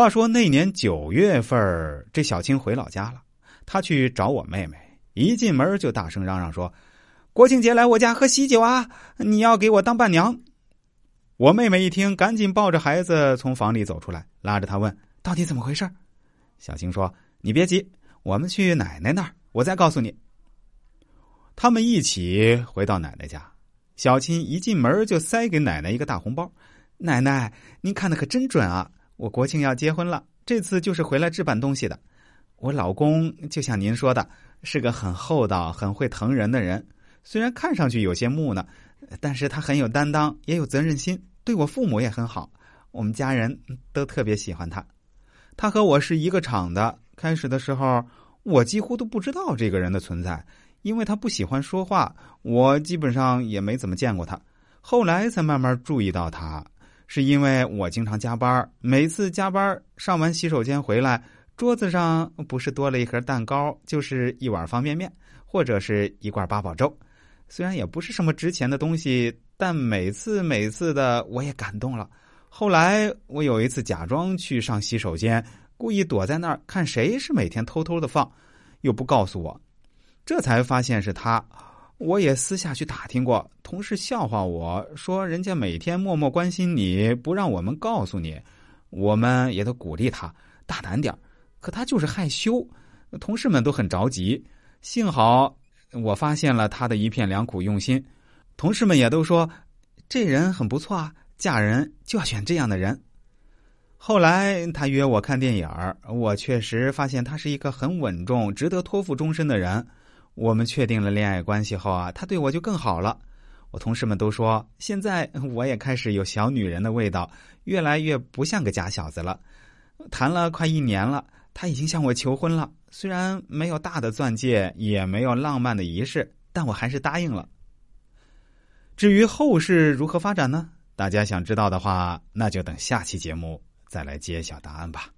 话说那年九月份这小青回老家了，她去找我妹妹，一进门就大声嚷嚷说：“国庆节来我家喝喜酒啊！你要给我当伴娘。”我妹妹一听，赶紧抱着孩子从房里走出来，拉着她问：“到底怎么回事？”小青说：“你别急，我们去奶奶那儿，我再告诉你。”他们一起回到奶奶家，小青一进门就塞给奶奶一个大红包：“奶奶，您看的可真准啊！”我国庆要结婚了，这次就是回来置办东西的。我老公就像您说的，是个很厚道、很会疼人的人。虽然看上去有些木讷，但是他很有担当，也有责任心，对我父母也很好。我们家人都特别喜欢他。他和我是一个厂的，开始的时候我几乎都不知道这个人的存在，因为他不喜欢说话，我基本上也没怎么见过他。后来才慢慢注意到他。是因为我经常加班，每次加班上完洗手间回来，桌子上不是多了一盒蛋糕，就是一碗方便面，或者是一罐八宝粥。虽然也不是什么值钱的东西，但每次每次的我也感动了。后来我有一次假装去上洗手间，故意躲在那儿看谁是每天偷偷的放，又不告诉我，这才发现是他。我也私下去打听过，同事笑话我说：“人家每天默默关心你，不让我们告诉你。”我们也都鼓励他大胆点可他就是害羞。同事们都很着急，幸好我发现了他的一片良苦用心。同事们也都说：“这人很不错啊，嫁人就要选这样的人。”后来他约我看电影我确实发现他是一个很稳重、值得托付终身的人。我们确定了恋爱关系后啊，他对我就更好了。我同事们都说，现在我也开始有小女人的味道，越来越不像个假小子了。谈了快一年了，他已经向我求婚了。虽然没有大的钻戒，也没有浪漫的仪式，但我还是答应了。至于后事如何发展呢？大家想知道的话，那就等下期节目再来揭晓答案吧。